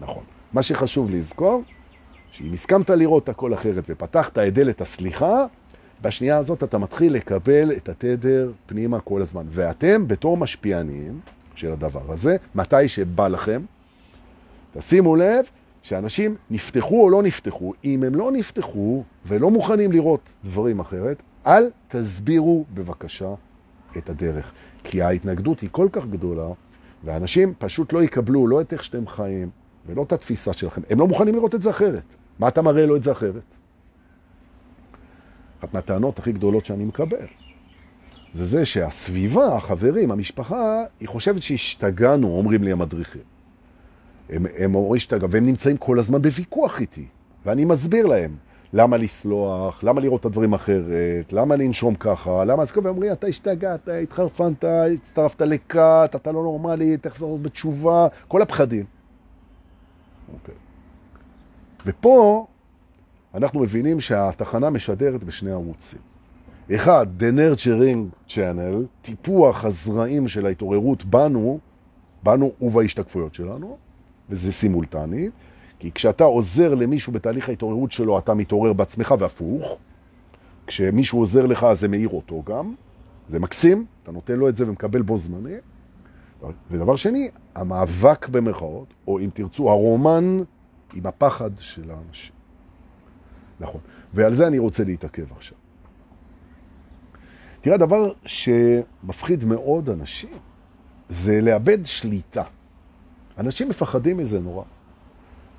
נכון. מה שחשוב לזכור, שאם הסכמת לראות הכל אחרת ופתחת את דלת הסליחה, בשנייה הזאת אתה מתחיל לקבל את התדר פנימה כל הזמן. ואתם, בתור משפיענים של הדבר הזה, מתי שבא לכם, תשימו לב שאנשים נפתחו או לא נפתחו. אם הם לא נפתחו ולא מוכנים לראות דברים אחרת, אל תסבירו בבקשה את הדרך. כי ההתנגדות היא כל כך גדולה, ואנשים פשוט לא יקבלו לא את איך שאתם חיים, ולא את התפיסה שלכם. הם לא מוכנים לראות את זה אחרת. מה אתה מראה לו את זה אחרת? אחת מהטענות הכי גדולות שאני מקבל, זה זה שהסביבה, החברים, המשפחה, היא חושבת שהשתגענו, אומרים לי המדריכים. הם, הם אומרים השתגע, והם נמצאים כל הזמן בוויכוח איתי, ואני מסביר להם. למה לסלוח, למה לראות את הדברים אחרת, למה לנשום ככה, למה אז ככה אומרים, אתה השתגעת, התחרפנת, הצטרפת לקאט, אתה לא נורמלי, תחזור בתשובה, כל הפחדים. אוקיי. ופה אנחנו מבינים שהתחנה משדרת בשני ערוצים. אחד, The Nurturing Channel, טיפוח הזרעים של ההתעוררות בנו, בנו ובהשתקפויות שלנו, וזה סימולטנית. כי כשאתה עוזר למישהו בתהליך ההתעוררות שלו, אתה מתעורר בעצמך והפוך. כשמישהו עוזר לך, זה מאיר אותו גם. זה מקסים, אתה נותן לו את זה ומקבל בו זמני. ודבר שני, המאבק במרכאות, או אם תרצו, הרומן עם הפחד של האנשים. נכון. ועל זה אני רוצה להתעכב עכשיו. תראה, הדבר שמפחיד מאוד אנשים זה לאבד שליטה. אנשים מפחדים מזה נורא.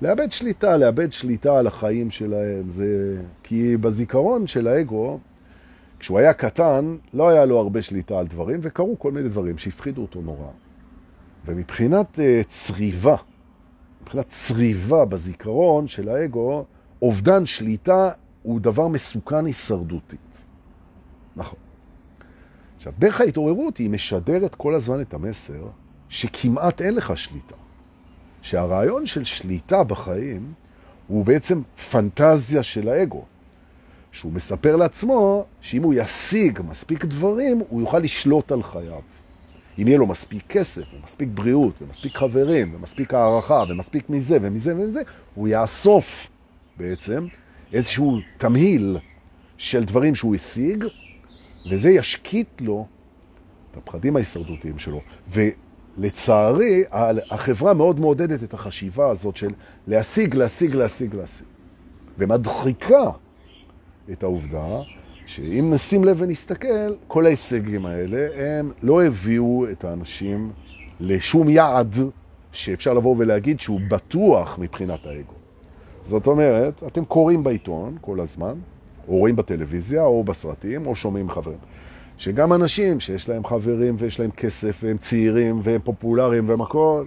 לאבד שליטה, לאבד שליטה על החיים שלהם. זה... כי בזיכרון של האגו, כשהוא היה קטן, לא היה לו הרבה שליטה על דברים, וקרו כל מיני דברים שהפחידו אותו נורא. ומבחינת uh, צריבה, מבחינת צריבה בזיכרון של האגו, אובדן שליטה הוא דבר מסוכן הישרדותית. נכון. עכשיו, דרך ההתעוררות היא משדרת כל הזמן את המסר שכמעט אין לך שליטה. שהרעיון של שליטה בחיים הוא בעצם פנטזיה של האגו. שהוא מספר לעצמו שאם הוא ישיג מספיק דברים, הוא יוכל לשלוט על חייו. אם יהיה לו מספיק כסף, ומספיק בריאות, ומספיק חברים, ומספיק הערכה, ומספיק מזה ומזה ומזה, הוא יאסוף בעצם איזשהו תמהיל של דברים שהוא השיג, וזה ישקיט לו את הפחדים ההישרדותיים שלו. ולצערי, החברה מאוד מעודדת את החשיבה הזאת של להשיג, להשיג, להשיג, להשיג. ומדחיקה את העובדה שאם נשים לב ונסתכל, כל ההישגים האלה הם לא הביאו את האנשים לשום יעד שאפשר לבוא ולהגיד שהוא בטוח מבחינת האגו. זאת אומרת, אתם קוראים בעיתון כל הזמן, או רואים בטלוויזיה, או בסרטים, או שומעים חברים. שגם אנשים שיש להם חברים ויש להם כסף, והם צעירים והם פופולריים והם הכל,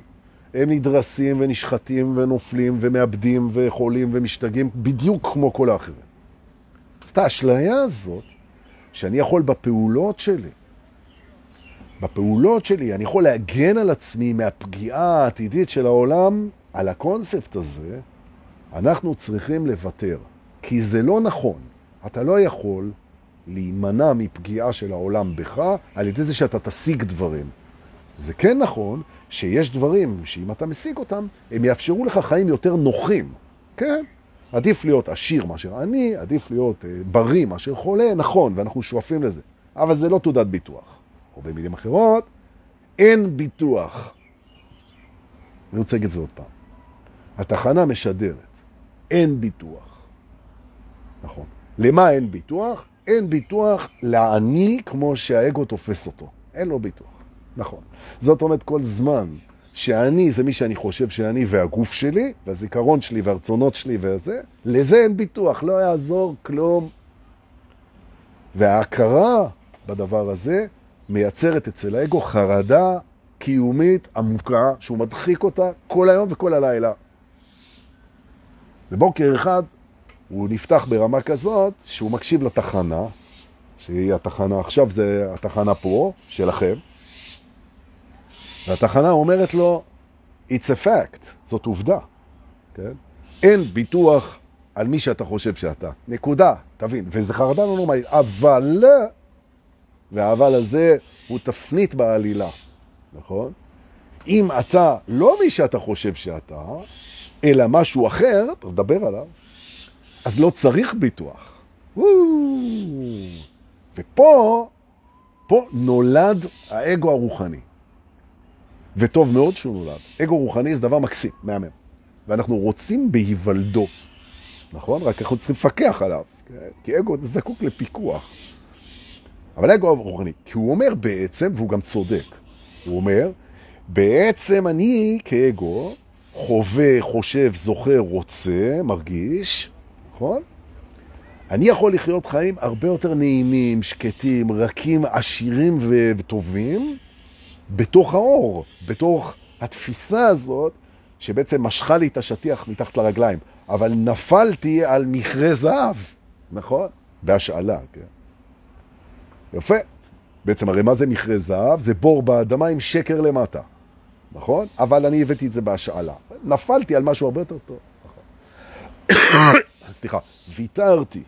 הם נדרסים ונשחטים ונופלים ומאבדים וחולים ומשתגעים בדיוק כמו כל האחרים. את האשליה הזאת שאני יכול בפעולות שלי, בפעולות שלי, אני יכול להגן על עצמי מהפגיעה העתידית של העולם, על הקונספט הזה, אנחנו צריכים לוותר. כי זה לא נכון. אתה לא יכול להימנע מפגיעה של העולם בך על ידי זה שאתה תשיג דברים. זה כן נכון שיש דברים שאם אתה משיג אותם, הם יאפשרו לך חיים יותר נוחים. כן, עדיף להיות עשיר מאשר עני, עדיף להיות אה, בריא מאשר חולה, נכון, ואנחנו שואפים לזה. אבל זה לא תעודת ביטוח. או במילים אחרות, אין ביטוח. אני רוצה להגיד את זה עוד פעם. התחנה משדרת, אין ביטוח. נכון. למה אין ביטוח? אין ביטוח לעני כמו שהאגו תופס אותו. אין לו ביטוח. נכון. זאת אומרת, כל זמן שאני זה מי שאני חושב שאני והגוף שלי, והזיכרון שלי והרצונות שלי וזה, לזה אין ביטוח, לא יעזור כלום. וההכרה בדבר הזה מייצרת אצל האגו חרדה קיומית עמוקה, שהוא מדחיק אותה כל היום וכל הלילה. בבוקר אחד הוא נפתח ברמה כזאת שהוא מקשיב לתחנה, שהיא התחנה, עכשיו זה התחנה פה, שלכם, והתחנה אומרת לו, it's a fact, זאת עובדה, כן? אין ביטוח על מי שאתה חושב שאתה. נקודה, תבין. וזה חרדה לא נורמלית. אבל, והאבל הזה הוא תפנית בעלילה, נכון? אם אתה לא מי שאתה חושב שאתה, אלא משהו אחר, אתה מדבר עליו, אז לא צריך ביטוח. ופה, פה נולד האגו הרוחני. וטוב מאוד שהוא נולד. אגו רוחני זה דבר מקסים, מהמם. ואנחנו רוצים בהיוולדו, נכון? רק אנחנו צריכים לפקח עליו, כן? כי אגו זקוק לפיקוח. אבל אגו רוחני, כי הוא אומר בעצם, והוא גם צודק, הוא אומר, בעצם אני כאגו חווה, חושב, זוכר, רוצה, מרגיש, נכון? אני יכול לחיות חיים הרבה יותר נעימים, שקטים, רכים, עשירים וטובים, בתוך האור, בתוך התפיסה הזאת, שבעצם משכה לי את השטיח מתחת לרגליים. אבל נפלתי על מכרה זהב, נכון? בהשאלה, כן. יפה. בעצם הרי מה זה מכרה זהב? זה בור באדמה עם שקר למטה, נכון? אבל אני הבאתי את זה בהשאלה. נפלתי על משהו הרבה יותר טוב. נכון. סליחה, ויתרתי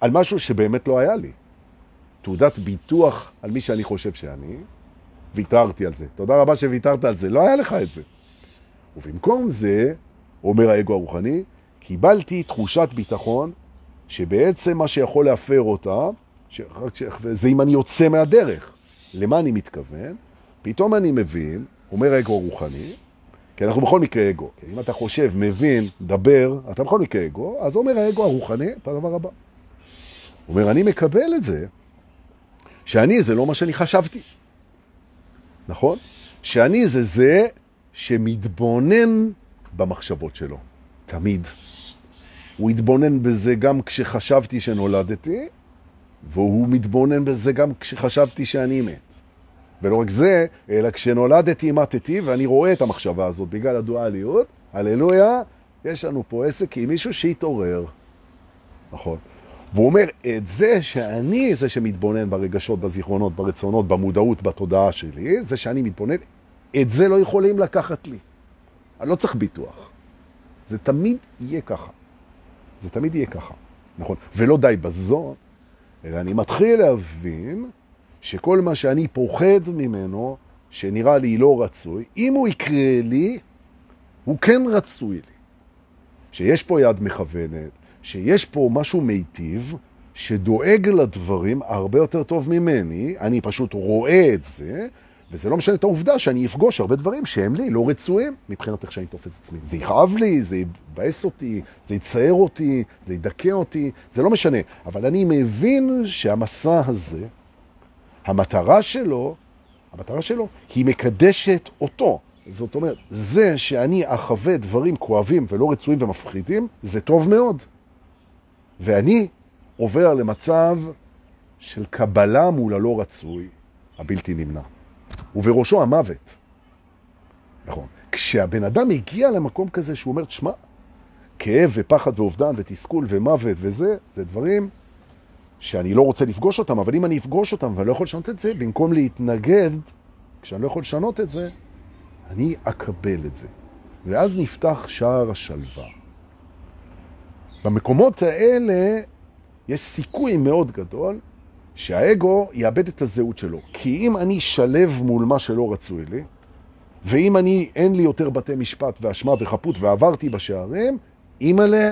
על משהו שבאמת לא היה לי. תעודת ביטוח על מי שאני חושב שאני, ויתרתי על זה. תודה רבה שוויתרת על זה. לא היה לך את זה. ובמקום זה, אומר האגו הרוחני, קיבלתי תחושת ביטחון שבעצם מה שיכול להפר אותה, ש... זה אם אני יוצא מהדרך. למה אני מתכוון? פתאום אני מבין, אומר האגו הרוחני, כי אנחנו בכל מקרה אגו. אם אתה חושב, מבין, דבר, אתה בכל מקרה אגו, אז אומר האגו הרוחני את הדבר הבא. הוא אומר, אני מקבל את זה, שאני זה לא מה שאני חשבתי. נכון? שאני זה זה שמתבונן במחשבות שלו, תמיד. הוא התבונן בזה גם כשחשבתי שנולדתי, והוא מתבונן בזה גם כשחשבתי שאני מת. ולא רק זה, אלא כשנולדתי מתתי, ואני רואה את המחשבה הזאת בגלל הדואליות, הללויה, יש לנו פה עסק עם מישהו שהתעורר. נכון. והוא אומר, את זה שאני זה שמתבונן ברגשות, בזיכרונות, ברצונות, במודעות, בתודעה שלי, זה שאני מתבונן, את זה לא יכולים לקחת לי. אני לא צריך ביטוח. זה תמיד יהיה ככה. זה תמיד יהיה ככה, נכון? ולא די בזאת, אלא אני מתחיל להבין שכל מה שאני פוחד ממנו, שנראה לי לא רצוי, אם הוא יקרה לי, הוא כן רצוי לי. שיש פה יד מכוונת, שיש פה משהו מיטיב, שדואג לדברים הרבה יותר טוב ממני, אני פשוט רואה את זה, וזה לא משנה את העובדה שאני אפגוש הרבה דברים שהם לי לא רצויים מבחינת איך שאני תופס את עצמי. זה יכאב לי, זה יבאס אותי, זה יצייר אותי, זה ידכא אותי, זה לא משנה. אבל אני מבין שהמסע הזה, המטרה שלו, המטרה שלו היא מקדשת אותו. זאת אומרת, זה שאני אחווה דברים כואבים ולא רצויים ומפחידים, זה טוב מאוד. ואני עובר למצב של קבלה מול הלא רצוי, הבלתי נמנע. ובראשו המוות. נכון. כשהבן אדם הגיע למקום כזה שהוא אומר, תשמע, כאב ופחד ואובדן ותסכול ומוות וזה, זה דברים שאני לא רוצה לפגוש אותם, אבל אם אני אפגוש אותם ואני לא יכול לשנות את זה, במקום להתנגד, כשאני לא יכול לשנות את זה, אני אקבל את זה. ואז נפתח שער השלווה. במקומות האלה יש סיכוי מאוד גדול שהאגו יאבד את הזהות שלו. כי אם אני שלב מול מה שלא רצוי לי, ואם אני, אין לי יותר בתי משפט ואשמה וחפות ועברתי בשערים, אימא'לה,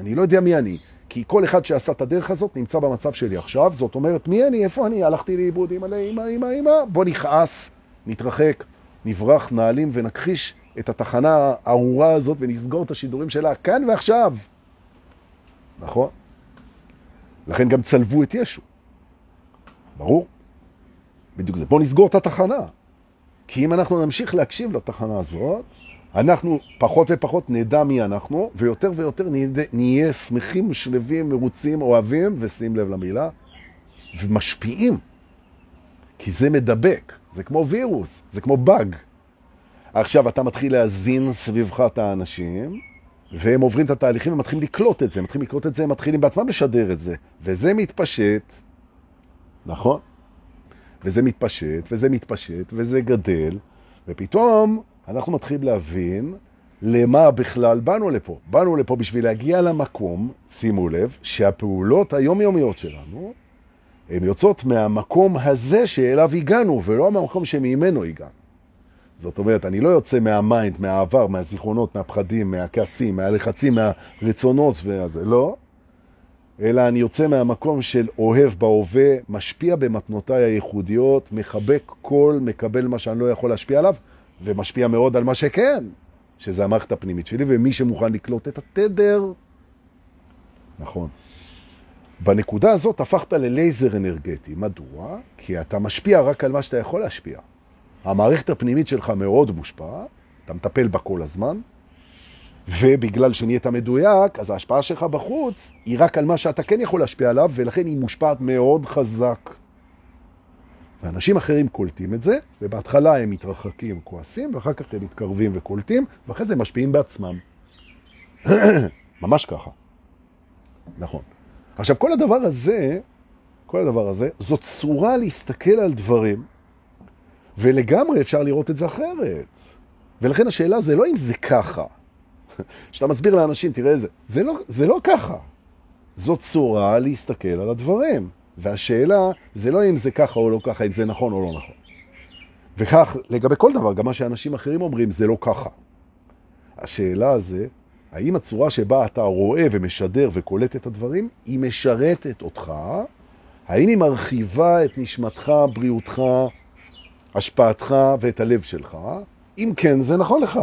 אני לא יודע מי אני. כי כל אחד שעשה את הדרך הזאת נמצא במצב שלי עכשיו, זאת אומרת, מי אני? איפה אני? הלכתי לאיבוד, אימא'לה, אימא, אימא, אימא. בוא נכעס, נתרחק, נברח, נעלים ונכחיש את התחנה הארורה הזאת ונסגור את השידורים שלה כאן ועכשיו. נכון? לכן גם צלבו את ישו. ברור? בדיוק זה. בואו נסגור את התחנה. כי אם אנחנו נמשיך להקשיב לתחנה הזאת, אנחנו פחות ופחות נדע מי אנחנו, ויותר ויותר נהיה, נהיה שמחים, שלווים, מרוצים, אוהבים, ושים לב למילה, ומשפיעים. כי זה מדבק, זה כמו וירוס, זה כמו באג. עכשיו אתה מתחיל להזין סביבך את האנשים, והם עוברים את התהליכים ומתחילים לקלוט את זה, הם מתחילים לקלוט את זה, הם מתחילים בעצמם לשדר את זה, וזה מתפשט, נכון? וזה מתפשט, וזה מתפשט, וזה גדל, ופתאום אנחנו מתחילים להבין למה בכלל באנו לפה? באנו לפה בשביל להגיע למקום, שימו לב, שהפעולות היומיומיות שלנו, הן יוצאות מהמקום הזה שאליו הגענו, ולא מהמקום שממנו הגענו. זאת אומרת, אני לא יוצא מהמיינד, מהעבר, מהזיכרונות, מהפחדים, מהכעסים, מהלחצים, מהרצונות וזה, לא. אלא אני יוצא מהמקום של אוהב בהווה, משפיע במתנותיי הייחודיות, מחבק כל, מקבל מה שאני לא יכול להשפיע עליו, ומשפיע מאוד על מה שכן, שזה המערכת הפנימית שלי, ומי שמוכן לקלוט את התדר, נכון. בנקודה הזאת הפכת ללייזר אנרגטי. מדוע? כי אתה משפיע רק על מה שאתה יכול להשפיע. המערכת הפנימית שלך מאוד מושפעת, אתה מטפל בה כל הזמן, ובגלל שנהיית מדויק, אז ההשפעה שלך בחוץ היא רק על מה שאתה כן יכול להשפיע עליו, ולכן היא מושפעת מאוד חזק. ואנשים אחרים קולטים את זה, ובהתחלה הם מתרחקים, כועסים, ואחר כך הם מתקרבים וקולטים, ואחרי זה הם משפיעים בעצמם. ממש ככה. נכון. עכשיו, כל הדבר הזה, כל הדבר הזה, זו צורה להסתכל על דברים, ולגמרי אפשר לראות את זה אחרת. ולכן השאלה זה לא אם זה ככה. כשאתה מסביר לאנשים, תראה איזה, זה לא, זה לא ככה. זו צורה להסתכל על הדברים. והשאלה זה לא אם זה ככה או לא ככה, אם זה נכון או לא נכון. וכך, לגבי כל דבר, גם מה שאנשים אחרים אומרים, זה לא ככה. השאלה זה, האם הצורה שבה אתה רואה ומשדר וקולט את הדברים, היא משרתת אותך? האם היא מרחיבה את נשמתך, בריאותך, השפעתך ואת הלב שלך? אם כן, זה נכון לך.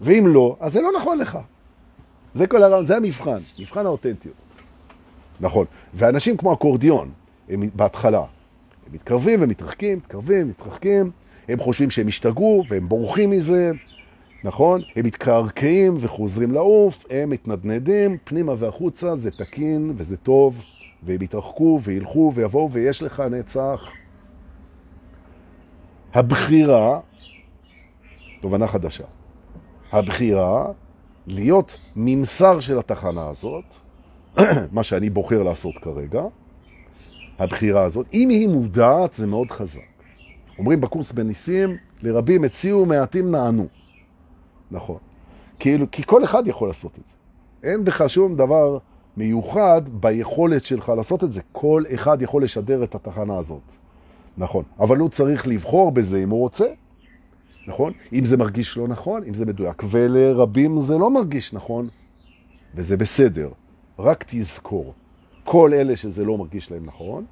ואם לא, אז זה לא נכון לך. זה כל הרעיון, זה המבחן, מבחן האותנטיות. נכון. ואנשים כמו אקורדיון, הם בהתחלה, הם מתקרבים ומתרחקים, מתקרבים, מתרחקים, הם חושבים שהם השתגעו והם בורחים מזה, נכון? הם מתקרקעים וחוזרים לעוף, הם מתנדנדים, פנימה והחוצה, זה תקין וזה טוב, והם יתרחקו וילכו ויבואו ויש לך נצח. הבחירה, תובנה חדשה, הבחירה להיות ממסר של התחנה הזאת, מה שאני בוחר לעשות כרגע, הבחירה הזאת, אם היא מודעת זה מאוד חזק. אומרים בקורס בניסים, לרבים הציעו, מעטים נענו. נכון. כאילו, כי כל אחד יכול לעשות את זה. אין בך שום דבר מיוחד ביכולת שלך לעשות את זה. כל אחד יכול לשדר את התחנה הזאת. נכון. אבל הוא צריך לבחור בזה אם הוא רוצה. נכון? אם זה מרגיש לא נכון, אם זה מדויק. ולרבים זה לא מרגיש נכון, וזה בסדר. רק תזכור, כל אלה שזה לא מרגיש להם נכון,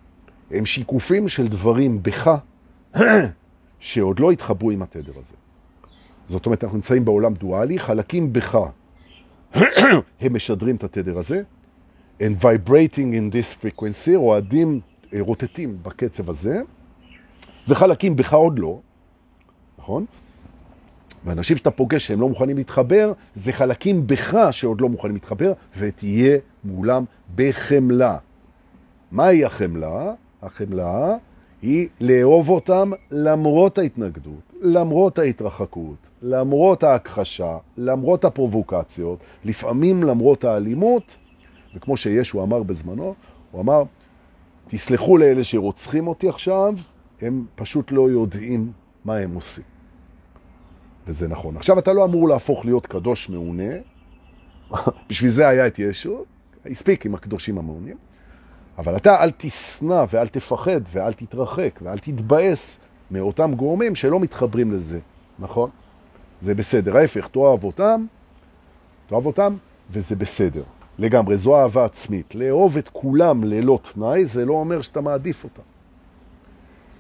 הם שיקופים של דברים בך שעוד לא התחברו עם התדר הזה. זאת אומרת, אנחנו נמצאים בעולם דואלי, חלקים בך הם משדרים את התדר הזה, and vibrating in this frequency, רועדים, אה, רוטטים בקצב הזה, וחלקים בך עוד לא, נכון? ואנשים שאתה פוגש שהם לא מוכנים להתחבר, זה חלקים בך שעוד לא מוכנים להתחבר, ותהיה מולם בחמלה. מהי החמלה? החמלה היא לאהוב אותם למרות ההתנגדות, למרות ההתרחקות, למרות ההכחשה, למרות הפרובוקציות, לפעמים למרות האלימות, וכמו שישו אמר בזמנו, הוא אמר, תסלחו לאלה שרוצחים אותי עכשיו, הם פשוט לא יודעים מה הם עושים. וזה נכון. עכשיו אתה לא אמור להפוך להיות קדוש מעונה, בשביל זה היה את ישו, הספיק עם הקדושים המעונים, אבל אתה אל תסנע ואל תפחד ואל תתרחק ואל תתבאס מאותם גורמים שלא מתחברים לזה, נכון? זה בסדר. ההפך, תאהב אותם, תאהב אותם, וזה בסדר. לגמרי, זו אהבה עצמית. לאהוב את כולם ללא תנאי, זה לא אומר שאתה מעדיף אותם.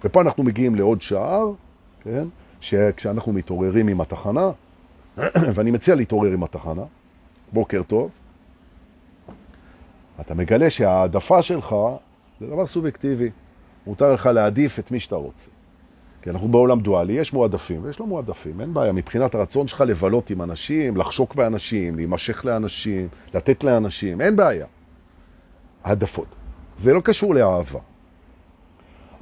ופה אנחנו מגיעים לעוד שער, כן? שכשאנחנו מתעוררים עם התחנה, ואני מציע להתעורר עם התחנה, בוקר טוב, אתה מגלה שהעדפה שלך זה דבר סובייקטיבי. מותר לך להעדיף את מי שאתה רוצה. כי אנחנו בעולם דואלי, יש מועדפים ויש לא מועדפים, אין בעיה. מבחינת הרצון שלך לבלות עם אנשים, לחשוק באנשים, להימשך לאנשים, לתת לאנשים, אין בעיה. העדפות. זה לא קשור לאהבה.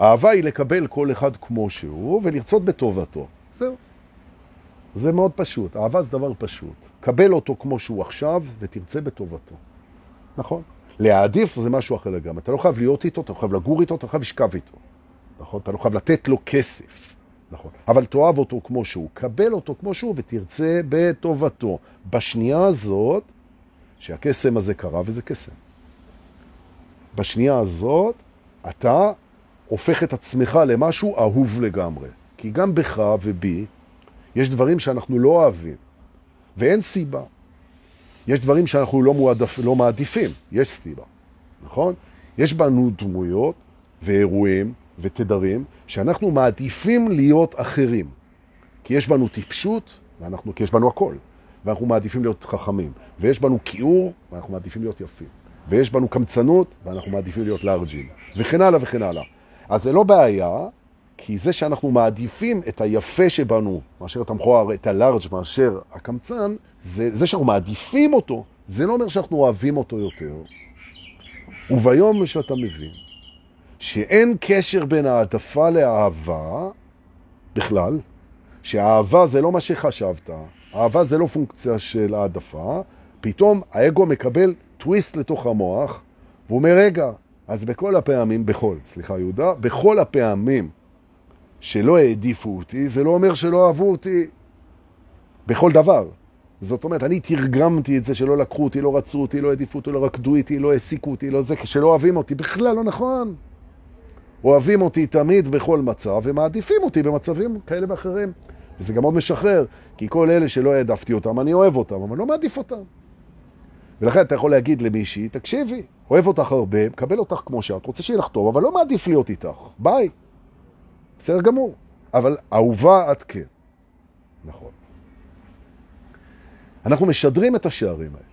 אהבה היא לקבל כל אחד כמו שהוא ולרצות בטובתו. זהו. זה מאוד פשוט. אהבה זה דבר פשוט. קבל אותו כמו שהוא עכשיו ותרצה בטובתו. נכון? להעדיף זה משהו אחר לגמרי. אתה לא חייב להיות איתו, אתה לא חייב לגור איתו, אתה לא חייב לשכב איתו. נכון? אתה לא חייב לתת לו כסף. נכון. אבל תאהב אותו כמו שהוא, קבל אותו כמו שהוא ותרצה בטובתו. בשנייה הזאת, שהקסם הזה קרה, וזה קסם. בשנייה הזאת, אתה הופך את עצמך למשהו אהוב לגמרי. כי גם בך ובי יש דברים שאנחנו לא אוהבים, ואין סיבה. יש דברים שאנחנו לא, מועדפ, לא מעדיפים, יש סיבה, נכון? יש בנו דמויות ואירועים ותדרים שאנחנו מעדיפים להיות אחרים. כי יש בנו טיפשות, ואנחנו, כי יש בנו הכל, ואנחנו מעדיפים להיות חכמים. ויש בנו כיעור, ואנחנו מעדיפים להיות יפים. ויש בנו קמצנות, ואנחנו מעדיפים להיות לארג'ים. וכן הלאה וכן הלאה. אז זה לא בעיה, כי זה שאנחנו מעדיפים את היפה שבנו, מאשר את המכוער, את הלארג' מאשר הקמצן, זה, זה שאנחנו מעדיפים אותו, זה לא אומר שאנחנו אוהבים אותו יותר. וביום שאתה מבין שאין קשר בין העדפה לאהבה בכלל, שהאהבה זה לא מה שחשבת, אהבה זה לא פונקציה של העדפה, פתאום האגו מקבל טוויסט לתוך המוח, והוא אומר, רגע, אז בכל הפעמים, בכל, סליחה יהודה, בכל הפעמים שלא העדיפו אותי, זה לא אומר שלא אהבו אותי בכל דבר. זאת אומרת, אני תרגמתי את זה שלא לקחו אותי, לא רצו אותי, לא העדיפו אותי, לא רקדו איתי, לא העסיקו אותי, לא זה, שלא אוהבים אותי. בכלל לא נכון. אוהבים אותי תמיד בכל מצב, ומעדיפים אותי במצבים כאלה ואחרים. וזה גם מאוד משחרר, כי כל אלה שלא העדפתי אותם, אני אוהב אותם, אבל לא מעדיף אותם. ולכן אתה יכול להגיד למישהי, תקשיבי, אוהב אותך הרבה, מקבל אותך כמו שאת, רוצה שיהיה לך טוב, אבל לא מעדיף להיות איתך. ביי. בסדר גמור. אבל אהובה את כן. נכון. אנחנו משדרים את השערים האלה,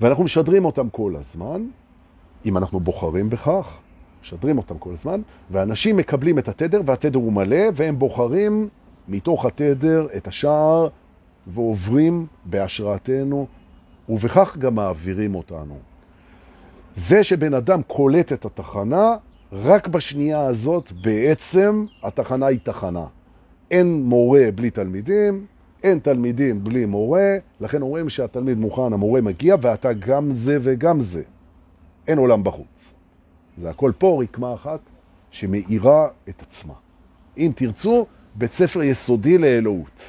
ואנחנו משדרים אותם כל הזמן, אם אנחנו בוחרים בכך, משדרים אותם כל הזמן, ואנשים מקבלים את התדר, והתדר הוא מלא, והם בוחרים מתוך התדר את השער, ועוברים בהשראתנו, ובכך גם מעבירים אותנו. זה שבן אדם קולט את התחנה, רק בשנייה הזאת בעצם התחנה היא תחנה. אין מורה בלי תלמידים, אין תלמידים בלי מורה, לכן אומרים שהתלמיד מוכן, המורה מגיע, ואתה גם זה וגם זה. אין עולם בחוץ. זה הכל פה רקמה אחת שמאירה את עצמה. אם תרצו, בית ספר יסודי לאלוהות.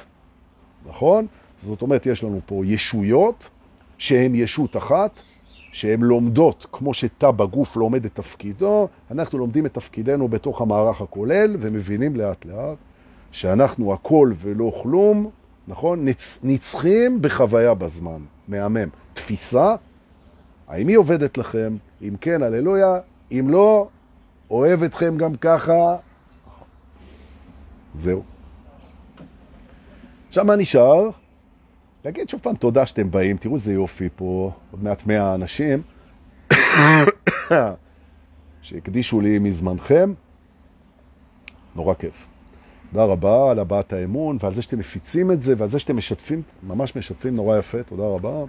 נכון? זאת אומרת, יש לנו פה ישויות שהן ישות אחת, שהן לומדות, כמו שתא בגוף לומד את תפקידו, אנחנו לומדים את תפקידנו בתוך המערך הכולל ומבינים לאט לאט שאנחנו הכל ולא כלום, נכון? נצ, נצחים בחוויה בזמן, מהמם. תפיסה, האם היא עובדת לכם? אם כן, הללויה. אם לא, אוהב אתכם גם ככה. זהו. עכשיו מה נשאר? להגיד שוב פעם תודה שאתם באים, תראו איזה יופי פה, עוד מעט מאה אנשים שהקדישו לי מזמנכם. נורא כיף. תודה רבה על הבעת האמון ועל זה שאתם מפיצים את זה ועל זה שאתם משתפים, ממש משתפים נורא יפה, תודה רבה.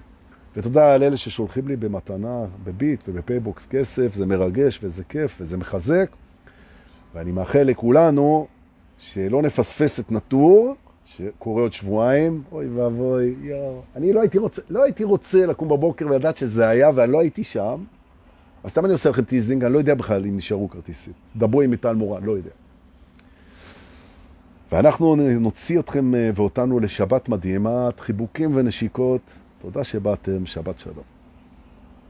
ותודה על אלה ששולחים לי במתנה, בביט ובפייבוקס כסף, זה מרגש וזה כיף וזה מחזק. ואני מאחל לכולנו שלא נפספס את נטור, שקורה עוד שבועיים, אוי ואבוי, יואו. אני לא הייתי רוצה, לא הייתי רוצה לקום בבוקר ולדעת שזה היה ואני לא הייתי שם. אז סתם אני עושה לכם teasing, אני לא יודע בכלל אם נשארו כרטיסים. דברו עם מיטל מורן, לא יודע. ואנחנו נוציא אתכם ואותנו לשבת מדהימה, חיבוקים ונשיקות. תודה שבאתם, שבת שלום.